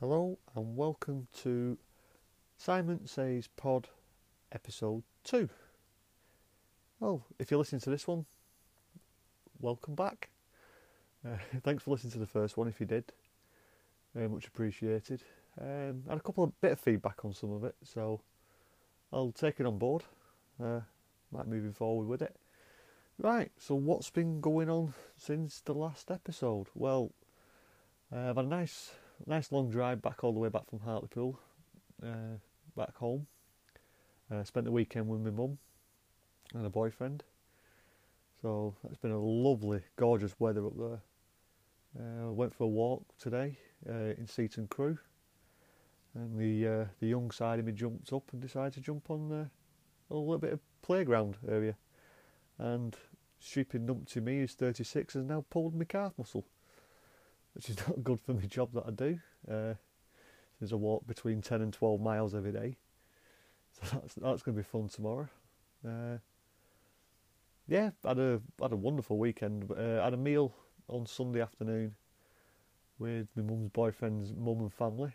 Hello and welcome to Simon Says Pod episode 2. Well, if you're listening to this one, welcome back. Uh, thanks for listening to the first one if you did. Very much appreciated. Um, had a couple of bit of feedback on some of it, so I'll take it on board. Uh, might moving forward with it. Right, so what's been going on since the last episode? Well, uh, I've had a nice, nice long drive back all the way back from Hartlepool, uh, back home. Uh, spent the weekend with my mum and a boyfriend. So it's been a lovely, gorgeous weather up there. Uh, went for a walk today uh, in Seaton Carew, and the uh, the young side of me jumped up and decided to jump on a little bit of playground area, and stupid numpty me who's 36 has now pulled my calf muscle, which is not good for my job that I do. Uh, there's a walk between 10 and 12 miles every day, so that's that's going to be fun tomorrow. Uh, yeah, had a had a wonderful weekend. Uh, had a meal on Sunday afternoon with my mum's boyfriend's mum and family.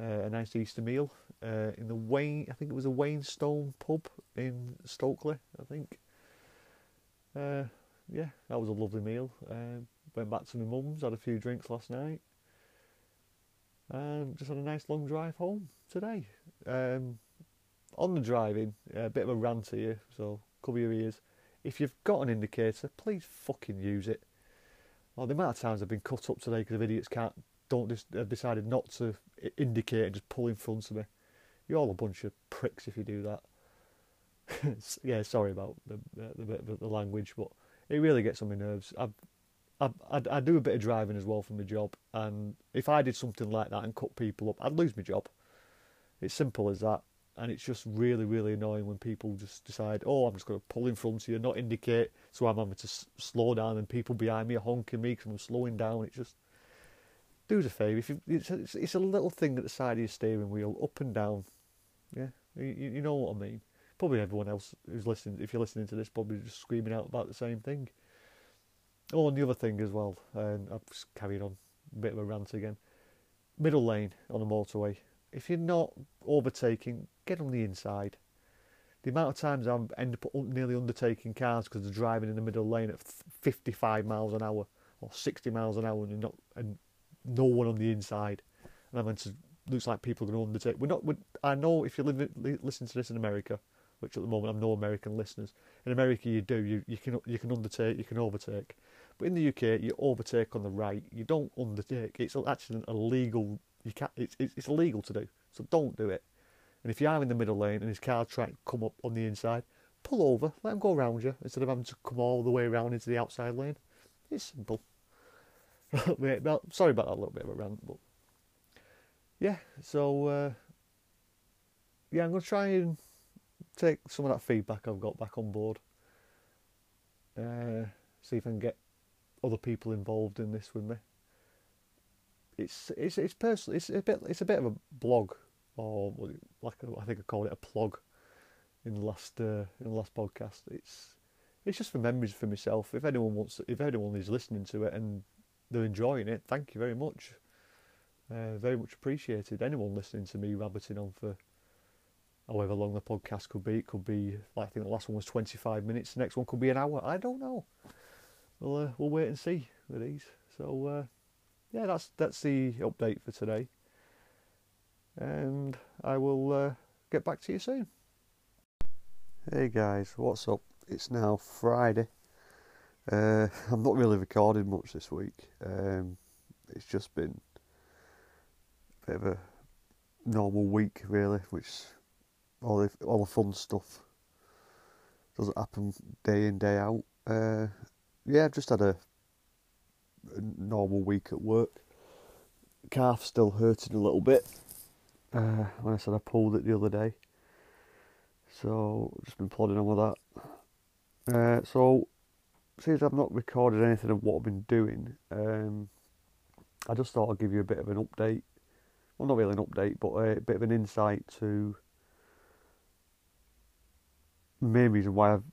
Uh, a nice Easter meal uh, in the Wayne. I think it was a Wayne Stone pub in Stokesley. I think. Uh, yeah, that was a lovely meal. Uh, went back to my mum's, had a few drinks last night, and just had a nice long drive home today. Um, on the driving, a bit of a rant here, so cover your ears. If you've got an indicator, please fucking use it. Well, the amount of times I've been cut up today because of idiots can't don't just have decided not to indicate and just pull in front of me. You're all a bunch of pricks if you do that. yeah, sorry about the the, the, the language, but it really gets on my nerves. I, I, I, I do a bit of driving as well for my job, and if I did something like that and cut people up, I'd lose my job. It's simple as that, and it's just really, really annoying when people just decide, oh, I'm just going to pull in front of you, and not indicate, so I'm having to s- slow down, and people behind me are honking me because I'm slowing down. It just do us a favour. If you, it's, a, it's a little thing at the side of your steering wheel, up and down. Yeah, you, you know what I mean. Probably everyone else who's listening, if you're listening to this, probably just screaming out about the same thing. Oh, and the other thing as well, and I've carried on a bit of a rant again. Middle lane on a motorway. If you're not overtaking, get on the inside. The amount of times I end up nearly undertaking cars because they're driving in the middle lane at 55 miles an hour or 60 miles an hour and not and no one on the inside, and I'm to looks like people are going to undertake. We're not. We're, I know if you live listen to this in America, which at the moment I'm no American listeners. In America, you do. You you can you can undertake. You can overtake. But in the UK, you overtake on the right. You don't undertake. It's actually illegal. You can't. It's it's, it's illegal to do. So don't do it. And if you are in the middle lane and his car trying to come up on the inside, pull over. Let him go around you instead of having to come all the way around into the outside lane. It's simple. well, sorry about that little bit of a rant, but yeah. So uh, yeah, I'm to try and take some of that feedback I've got back on board. Uh, see if I can get other people involved in this with me. It's it's it's personal. It's a bit it's a bit of a blog, or like a, I think I called it a plug in the last uh, in the last podcast. It's it's just for memories for myself. If anyone wants, if anyone is listening to it and they're enjoying it, thank you very much. Uh, very much appreciated. Anyone listening to me rabbiting on for however long the podcast could be, it could be. I think the last one was 25 minutes. The next one could be an hour. I don't know. We'll uh, we'll wait and see with these. So uh, yeah, that's that's the update for today, and I will uh, get back to you soon. Hey guys, what's up? It's now Friday. Uh, I'm not really recording much this week. Um, it's just been a bit of a normal week, really, which all the all the fun stuff doesn't happen day in day out. Uh, yeah, I've just had a, a, normal week at work. Calf still hurting a little bit. Uh, when I said I pulled it the other day, so just been plodding on with that. Uh, so since I've not recorded anything of what I've been doing, um, I just thought I'd give you a bit of an update. Well, not really an update, but a bit of an insight to main reason why I've,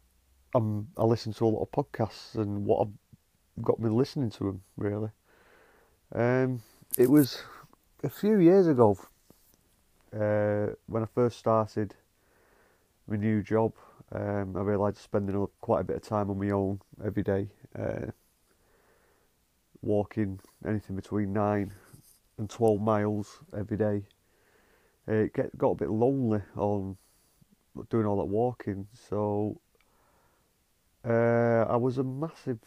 I'm, I listen to a lot of podcasts and what I've got me listening to them, really. Um, it was a few years ago, uh, when I first started my new job, um, I realised spending quite a bit of time on my own every day, uh, walking anything between nine and twelve miles every day. It get, got a bit lonely on doing all that walking, so uh, I was a massive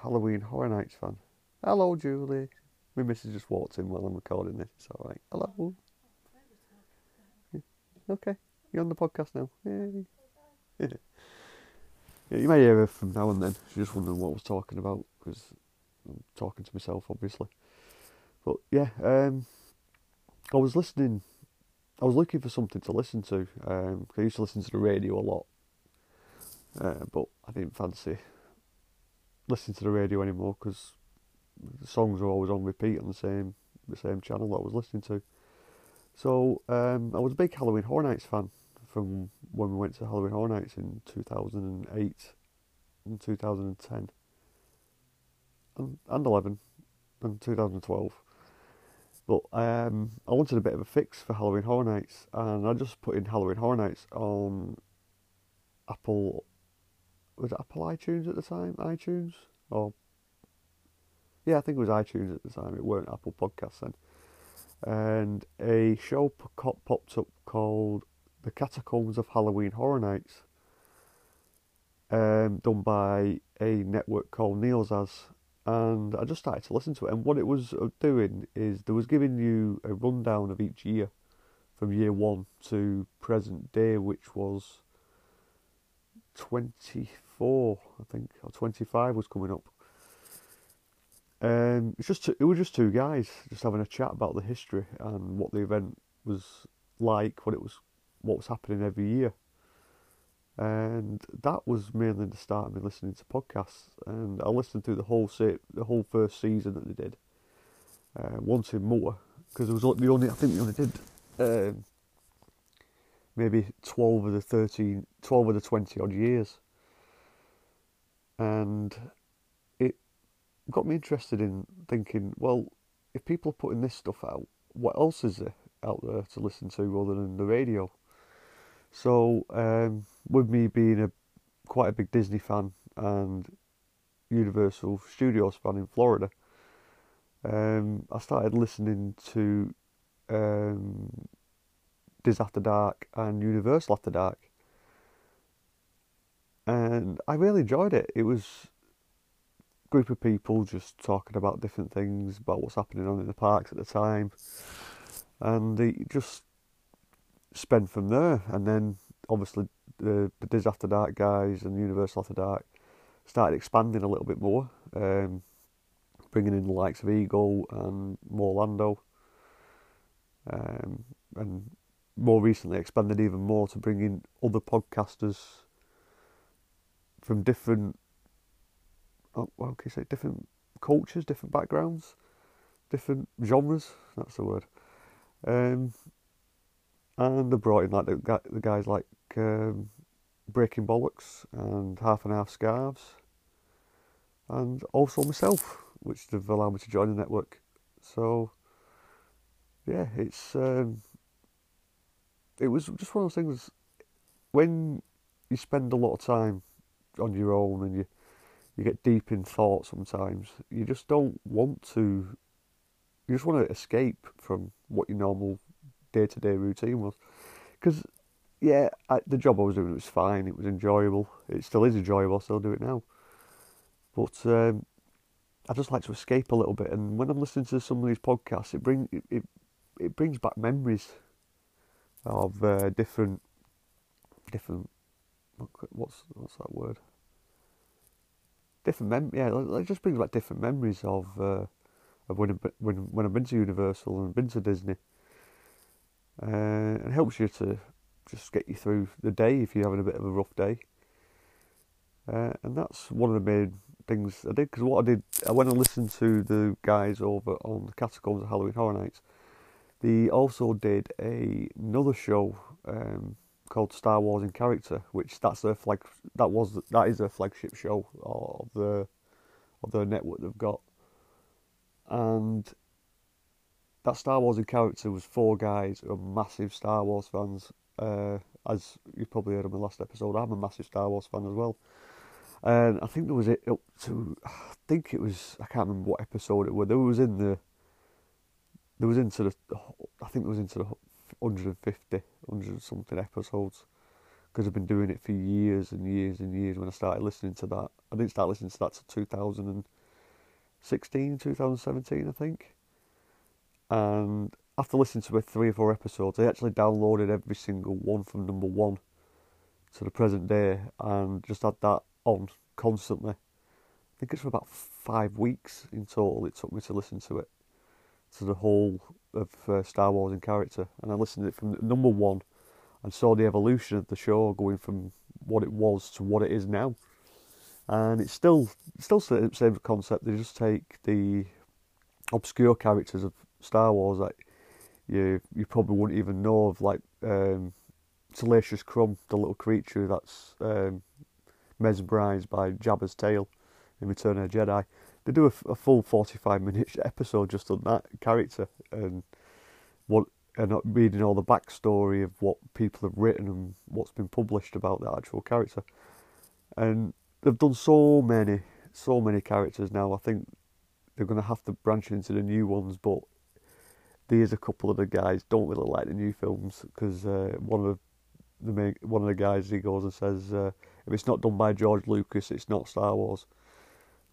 Halloween Horror Nights fan. Hello, Julie. My missus just walked in while I'm recording this. It's all right. Hello. Yeah. Okay, you're on the podcast now. Yeah, you may hear her from now and then. She's just wondering what I was talking about because I'm talking to myself, obviously. But yeah, um, I was listening. I was looking for something to listen to. Um, I used to listen to the radio a lot, uh, but I didn't fancy listening to the radio anymore because the songs were always on repeat on the same the same channel that I was listening to. So um, I was a big Halloween Horror Nights fan from when we went to Halloween Horror Nights in 2008 and 2010 and, and 11 and 2012. But um, I wanted a bit of a fix for Halloween Horror Nights, and I just put in Halloween Horror Nights on Apple. Was it Apple iTunes at the time? iTunes or yeah, I think it was iTunes at the time. It weren't Apple Podcasts then. And a show popped up called The Catacombs of Halloween Horror Nights, um, done by a network called Neozaz. And I just started to listen to it. And what it was uh, doing is there was giving you a rundown of each year from year one to present day, which was 24, I think, or 25 was coming up. Um, it's just two, it was just two guys just having a chat about the history and what the event was like, what it was, what was happening every year, and that was mainly the start of me listening to podcasts. And I listened through the whole se- the whole first season that they did, uh, wanting more because it was like the only I think they only did um, maybe twelve of the 13, 12 of the twenty odd years, and it got me interested in thinking, well, if people are putting this stuff out, what else is there out there to listen to other than the radio? So, um, with me being a quite a big Disney fan and Universal Studios fan in Florida, um, I started listening to um, Diz After Dark and Universal After Dark, and I really enjoyed it. It was a group of people just talking about different things, about what's happening on in the parks at the time, and they just spent from there. And then obviously the the Diz After Dark guys and Universal After Dark started expanding a little bit more, um, bringing in the likes of Eagle and Morlando, um, and more recently expanded even more to bring in other podcasters from different oh, well, can you say different cultures, different backgrounds, different genres. That's the word. Um, and they brought in like the, the guys like um, Breaking Bollocks and Half and Half Scarves, and also myself, which they've allowed me to join the network. So, yeah, it's um, it was just one of those things when you spend a lot of time on your own and you you get deep in thought sometimes. You just don't want to. You just want to escape from what your normal day to day routine was. Because, yeah, I, the job I was doing was fine. It was enjoyable. It still is enjoyable. I still do it now. But um, I just like to escape a little bit. And when I'm listening to some of these podcasts, it bring it it, it brings back memories of uh, different different. What's what's that word? different mem yeah, it just brings back different memories of uh, of when when when I've been to Universal and been to Disney. Uh, and helps you to just get you through the day if you're having a bit of a rough day. Uh, and that's one of the main things I did because what I did, I went and listened to the guys over on the Catacombs of Halloween Horror Nights. They also did a, another show um, called Star Wars in Character, which that's their flag. That was that is their flagship show of the of the network they've got, and that Star Wars in character was four guys who are massive Star Wars fans. Uh, as you probably heard on the last episode, I'm a massive Star Wars fan as well. And I think there was it up to, I think it was, I can't remember what episode it was. There was in the, there was into the, I think it was into the 150, 100 something episodes. Because I've been doing it for years and years and years when I started listening to that. I didn't start listening to that till 2016, 2017, I think. And after listening to it three or four episodes, I actually downloaded every single one from number one to the present day and just had that on constantly. I think it's for about five weeks in total it took me to listen to it, to the whole of uh, Star Wars in character. And I listened to it from number one and saw the evolution of the show going from what it was to what it is now. And it's still still the same concept. They just take the obscure characters of Star Wars that you you probably wouldn't even know of, like um, Salacious Crumb, the little creature that's um, mesmerised by Jabba's tail in Return of the Jedi. They do a, a, full forty-five minute episode just on that character and what and reading all the backstory of what people have written and what's been published about the actual character. And they've done so many, so many characters now. I think they're going to have to branch into the new ones, but there's a couple of the guys don't really like the new films because uh, one of the main, one of the guys he goes and says uh, if it's not done by George Lucas, it's not Star Wars,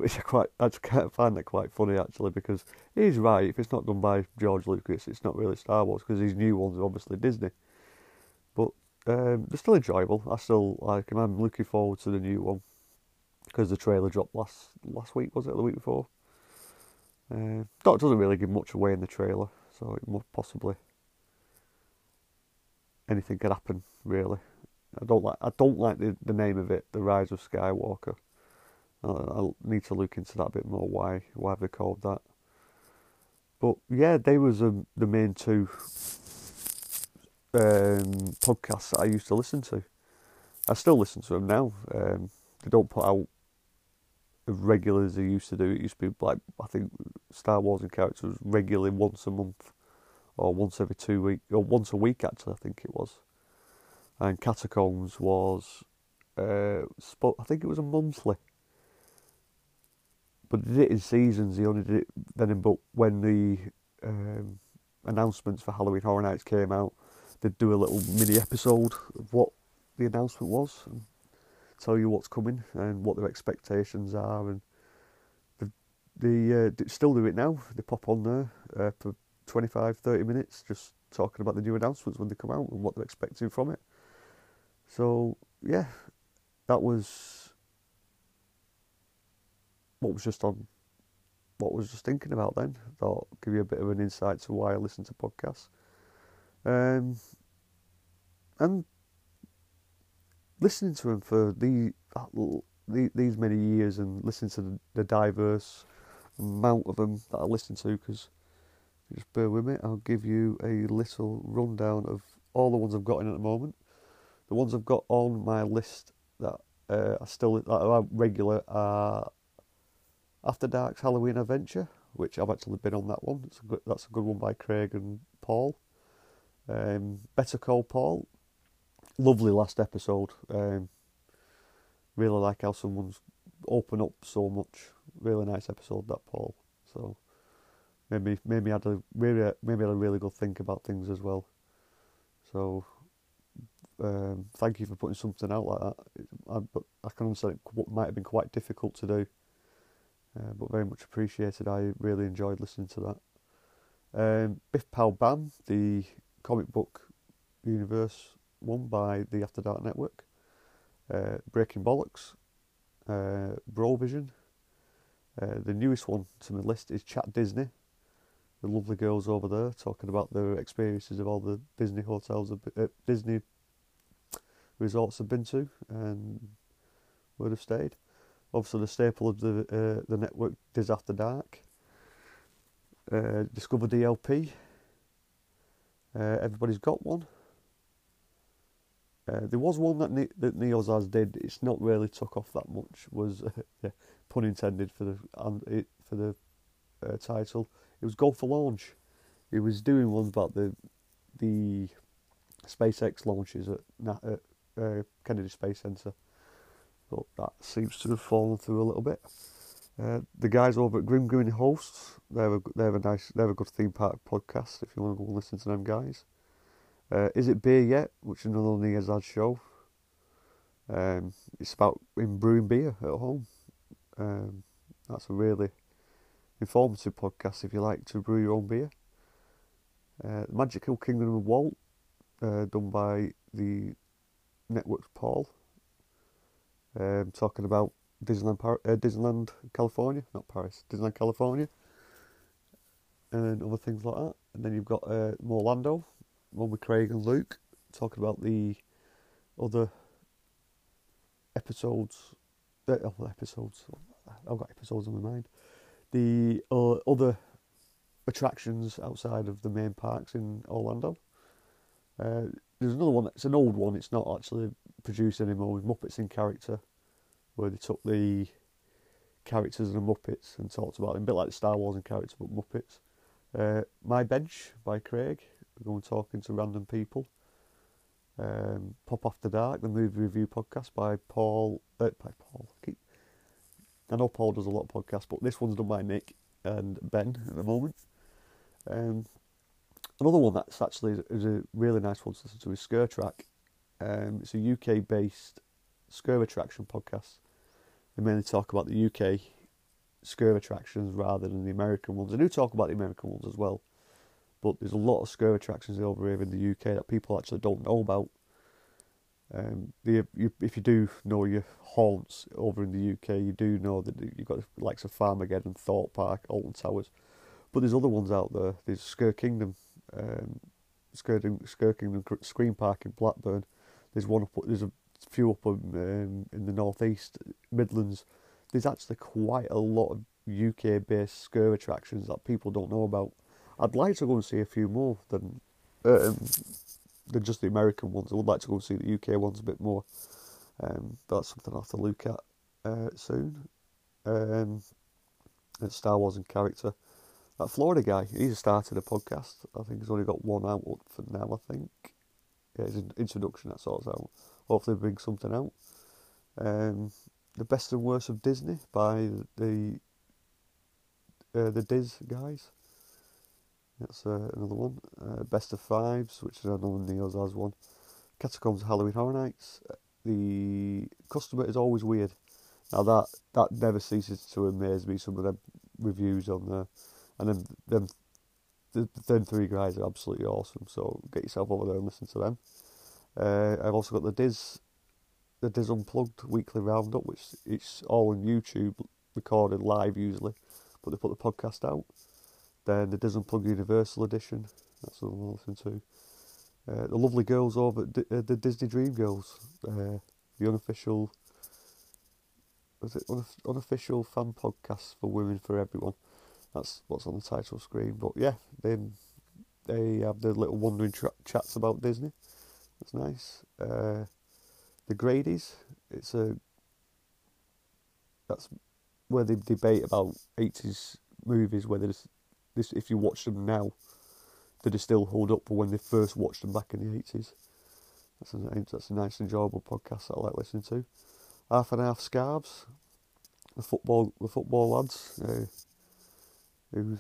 which I quite I just find that quite funny actually because he's right. If it's not done by George Lucas, it's not really Star Wars because these new ones are obviously Disney, but um, they're still enjoyable. I still like. I'm looking forward to the new one because the trailer dropped last last week was it the week before. Uh, that doesn't really give much away in the trailer so it must possibly anything could happen really. I don't like I don't like the, the name of it, The Rise of Skywalker. I'll, need to look into that a bit more. Why why they called that? But yeah, they was um, the main two um, podcasts that I used to listen to. I still listen to them now. Um, they don't put out as regular as they used to do. It used to be like I think Star Wars and characters regularly once a month, or once every two weeks, or once a week actually. I think it was. And Catacombs was, uh, I think it was a monthly. But they did it in seasons. He only did it then. But when the um, announcements for Halloween Horror Nights came out, they'd do a little mini episode of what the announcement was and tell you what's coming and what their expectations are and they uh, still do it now. They pop on there uh, for 25, 30 minutes, just talking about the new announcements when they come out and what they're expecting from it. So yeah, that was what was just on. What I was just thinking about then. Thought give you a bit of an insight to why I listen to podcasts. Um, and listening to them for the, the these many years and listening to the, the diverse amount of them that I listen to because just bear with me, I'll give you a little rundown of all the ones I've got in at the moment. The ones I've got on my list that uh, are still that are regular are After Dark's Halloween Adventure, which I've actually been on that one. A good, that's a good one by Craig and Paul. Um, Better Call Paul, lovely last episode. Um, really like how someone's open up so much really nice episode that Paul. So made me made me had a really maybe had a really good think about things as well. So um, thank you for putting something out like that. I, but I can understand it might have been quite difficult to do, uh, but very much appreciated. I really enjoyed listening to that. Um, Biff Bam, the comic book universe one by the After Dark Network. Uh, Breaking Bollocks, uh, Brovision, uh, the newest one to my list is Chat Disney. The lovely girls over there talking about their experiences of all the Disney hotels, uh, Disney resorts they've been to and where they've stayed. Obviously, the staple of the uh, the network is After Dark. Uh, Discover DLP. Uh, everybody's got one. Uh, there was one that, ne- that Neozaz did. It's not really took off that much. Was yeah, pun intended for the and it, for the uh, title. It was Go for Launch. he was doing one about the the SpaceX launches at, at uh, Kennedy Space Center, but that seems to have fallen through a little bit. Uh, the guys over at Grim Grin Hosts, they're a, they're a nice, they're a good theme park podcast if you want to go and listen to them guys. Uh, is it beer yet? Which is another New Ad show. Um, it's about in brewing beer at home. Um, that's a really informative podcast if you like to brew your own beer. Uh, Magical Kingdom of Walt, uh, done by the Network's Paul, um, talking about Disneyland, Par- uh, Disneyland, California, not Paris, Disneyland, California, and other things like that. And then you've got uh, Orlando, one with Craig and Luke, talking about the other episodes. Uh, oh, episodes. I've got episodes on my mind. The uh, other attractions outside of the main parks in Orlando. Uh, there's another one. It's an old one. It's not actually produced anymore with Muppets in character, where they took the characters of the Muppets and talked about them, a bit like the Star Wars in character, but Muppets. Uh, My Bench by Craig. We're going talking to random people. Um, Pop After Dark, the movie review podcast by Paul. Uh, by Paul. I know Paul does a lot of podcasts, but this one's done by Nick and Ben at the moment. Um, another one that's actually is a really nice one to listen to is Scare Track. Um, it's a UK based scare attraction podcast. They mainly talk about the UK scare attractions rather than the American ones. They do talk about the American ones as well, but there's a lot of scare attractions over here in the UK that people actually don't know about. Um, the, you, if you do know your haunts over in the UK, you do know that you've got the likes of Farmageddon, Thorpe Park, Alton Towers, but there's other ones out there. There's Scare Kingdom, um, Kingdom Scream Park in Blackburn. There's one up. There's a few up in, um, in the northeast Midlands. There's actually quite a lot of UK-based scare attractions that people don't know about. I'd like to go and see a few more than um, than just the American ones. I would like to go and see the UK ones a bit more. Um, that's something I'll have to look at uh, soon. Um, Star Wars in character. That Florida guy, he's started a podcast. I think he's only got one out for now, I think. Yeah, his introduction, that sorts out. Hopefully bring something out. Um, the Best and Worst of Disney by the uh, the Diz guys. That's uh, another one. Uh, Best of Fives, which is another Neo's has one. Catacombs Halloween Horror Nights. The customer is always weird. Now that that never ceases to amaze me. Some of them reviews on there, and then them the, them three guys are absolutely awesome. So get yourself over there and listen to them. Uh, I've also got the Diz, the Diz Unplugged weekly roundup, which it's all on YouTube, recorded live usually, but they put the podcast out. Then the Diz Unplugged Universal Edition, that's the one I listen to. Uh, the lovely girls over D- uh, the Disney Dream Girls, uh, the unofficial, was it unof- unofficial fan podcast for women for everyone. That's what's on the title screen. But yeah, they they have the little wandering tra- chats about Disney. That's nice. Uh, the Grady's, it's a that's where they debate about eighties movies, whether this, this if you watch them now, do they still hold up for when they first watched them back in the eighties. That's a that's a nice, enjoyable podcast that I like listening to. Half and half scarves, the football the football lads uh, who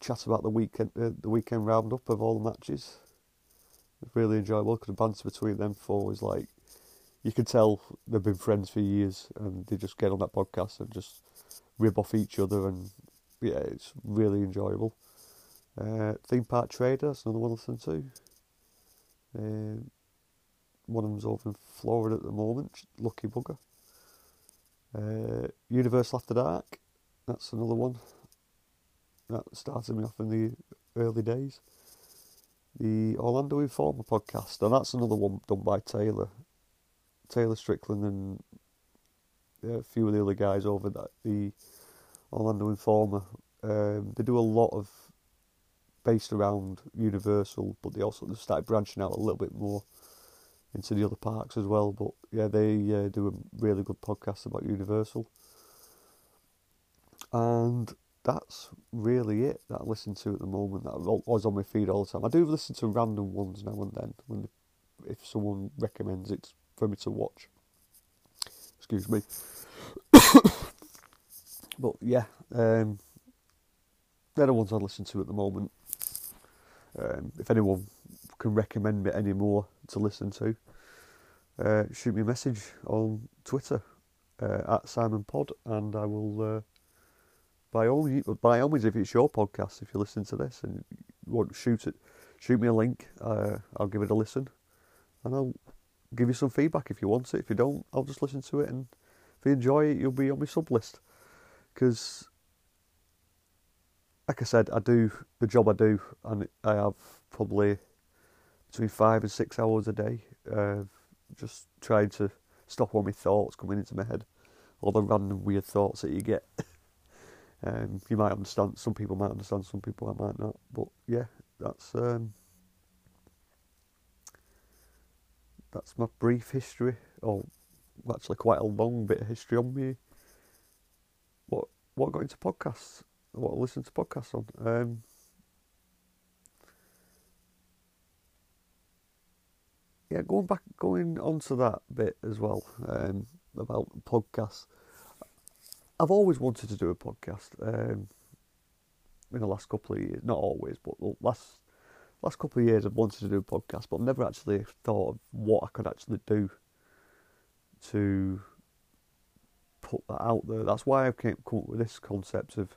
chat about the weekend uh, the weekend roundup of all the matches. Really enjoyable because the banter between them four is like you can tell they've been friends for years and they just get on that podcast and just rib off each other and yeah, it's really enjoyable. Uh, theme park trader, that's another one I listen to. Uh, one of them's over in Florida at the moment, Lucky Bugger. Uh, Universal After Dark, that's another one that started me off in the early days. The Orlando Informer podcast, and that's another one done by Taylor, Taylor Strickland, and a few of the other guys over at the Orlando Informer. Um, they do a lot of based around Universal, but they also started branching out a little bit more into the other parks as well. But yeah, they uh, do a really good podcast about Universal. And that's really it that I listen to at the moment. That was on my feed all the time. I do listen to random ones now and then when if someone recommends it for me to watch. Excuse me. but yeah, um, they're the ones I listen to at the moment. Um, if anyone can recommend me any more to listen to, uh, shoot me a message on Twitter uh, at Simon Pod, and I will. Uh, by all by all means, if it's your podcast, if you listen to this and want shoot it, shoot me a link. Uh, I'll give it a listen, and I'll give you some feedback if you want it. If you don't, I'll just listen to it, and if you enjoy it, you'll be on my sub list. Because, like I said, I do the job I do, and I have probably between five and six hours a day, uh, just trying to stop all my thoughts coming into my head, all the random weird thoughts that you get. um, you might understand. Some people might understand. Some people I might not. But yeah, that's um, that's my brief history. Or actually, quite a long bit of history on me. What what got into podcasts? What I listen to podcasts on? Um, yeah, going back, going on to that bit as well um, about podcasts. I've always wanted to do a podcast um, in the last couple of years. Not always, but the last last couple of years I've wanted to do a podcast, but I've never actually thought of what I could actually do to put that out there. That's why I've come up with this concept of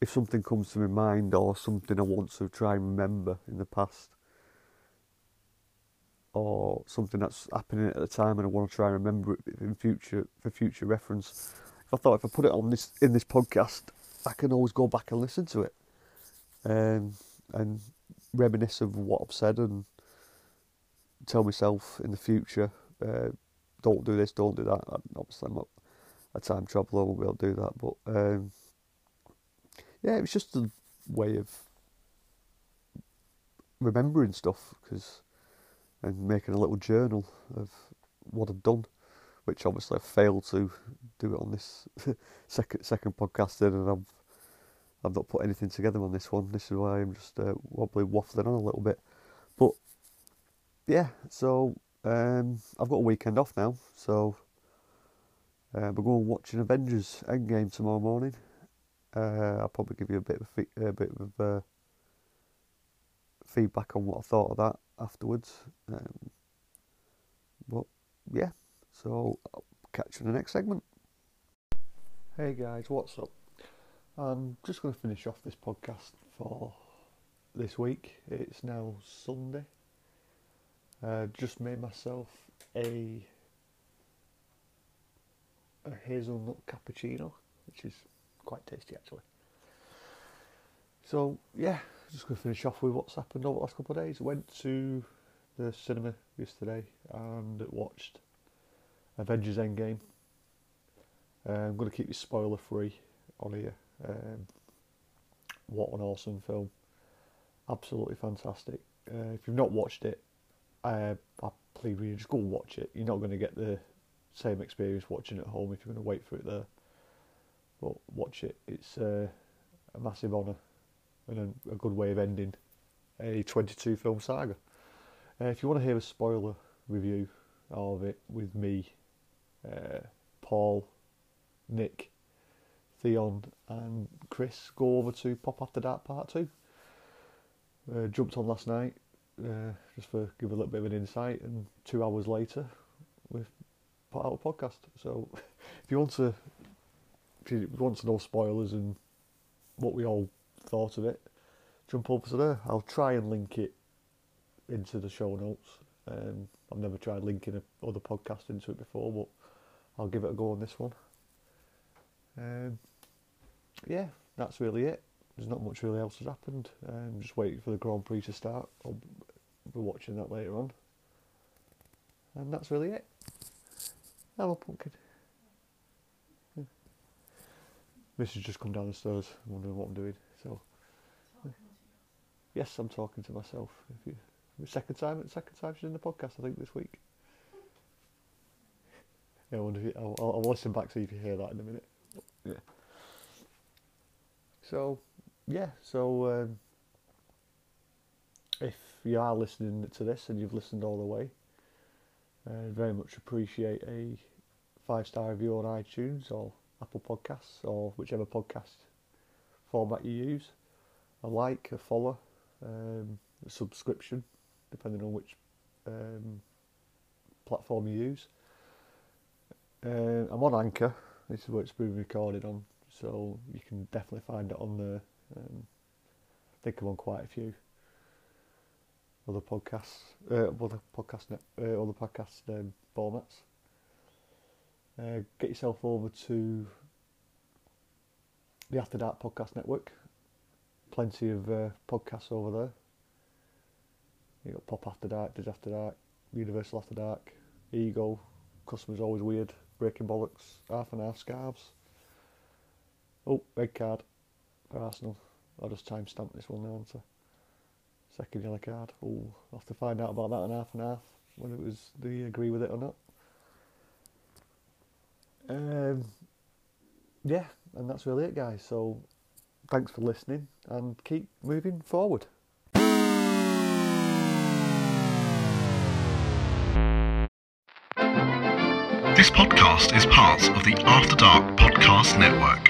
if something comes to my mind or something I want to try and remember in the past, or something that's happening at the time and I want to try and remember it in future for future reference. If I thought if I put it on this in this podcast, I can always go back and listen to it, um, and reminisce of what I've said and tell myself in the future, uh, don't do this, don't do that. Obviously, I'm not a time traveller, I won't be able to do that, but um, yeah, it was just a way of remembering stuff because and making a little journal of what I've done, which obviously I've failed to do it on this second second podcast, and I've I've not put anything together on this one. This is why I'm just uh, wobbly waffling on a little bit, but yeah. So um, I've got a weekend off now, so uh, we're going watching Avengers Endgame tomorrow morning. Uh, I'll probably give you a bit of a bit of uh, feedback on what I thought of that afterwards. Um, but yeah, so I'll catch you in the next segment. Hey guys, what's up? I'm just going to finish off this podcast for this week. It's now Sunday. Uh, just made myself a a hazelnut cappuccino, which is quite tasty actually. So yeah, just going to finish off with what's happened over the last couple of days. Went to the cinema yesterday and watched Avengers Endgame. Uh, I'm going to keep you spoiler free on here. Um, what an awesome film! Absolutely fantastic. Uh, if you've not watched it, uh, I please you just go and watch it. You're not going to get the same experience watching it at home if you're going to wait for it there. But watch it. It's uh, a massive honour and a, good way of ending a 22 film saga. Uh, if you want to hear a spoiler review of it with me, uh, Paul, Nick, Theon, and Chris, go over to Pop After Dark Part 2. Uh, jumped on last night uh, just for give a little bit of an insight, and two hours later, we've put out a podcast. So if you want to, if you want to know spoilers and what we all thought of it, jump over to there. I'll try and link it into the show notes. Um, I've never tried linking a, other podcast into it before, but I'll give it a go on this one. Um, yeah, that's really it. There's not much really else has happened. Um, just waiting for the Grand Prix to start. I'll be watching that later on. And that's really it. Hello, pumpkin. Has just come down the stairs, wondering what I'm doing. So, yes, I'm talking to myself. If you, second time, second time she's in the podcast, I think this week. Yeah, I wonder if you, I'll, I'll, listen back see if you hear that in a minute. Yeah. So yeah, so um, if you are listening to this and you've listened all the way, I uh, very much appreciate a five star review on iTunes or Apple Podcasts or whichever podcast format you use. A like, a follow, um, subscription, depending on which um, platform you use. Uh, I'm on Anchor. This is where it's being recorded on, so you can definitely find it on there. Um, I think I'm on quite a few other podcasts, uh, other podcast, uh, other podcast um, formats. Uh, get yourself over to the After Dark Podcast Network. Plenty of uh, podcasts over there. You got Pop After Dark, Dig After Dark, Universal After Dark, Ego, Customers Always Weird, Breaking Bollocks, Half and Half Scarves. Oh, red card for Arsenal. I'll just timestamp this one now, answer. Second yellow card. Oh, I'll have to find out about that on half and half, whether it was, do you agree with it or not. Um, yeah, and that's really it, guys. So thanks for listening and keep moving forward. This podcast is part of the After Dark Podcast Network.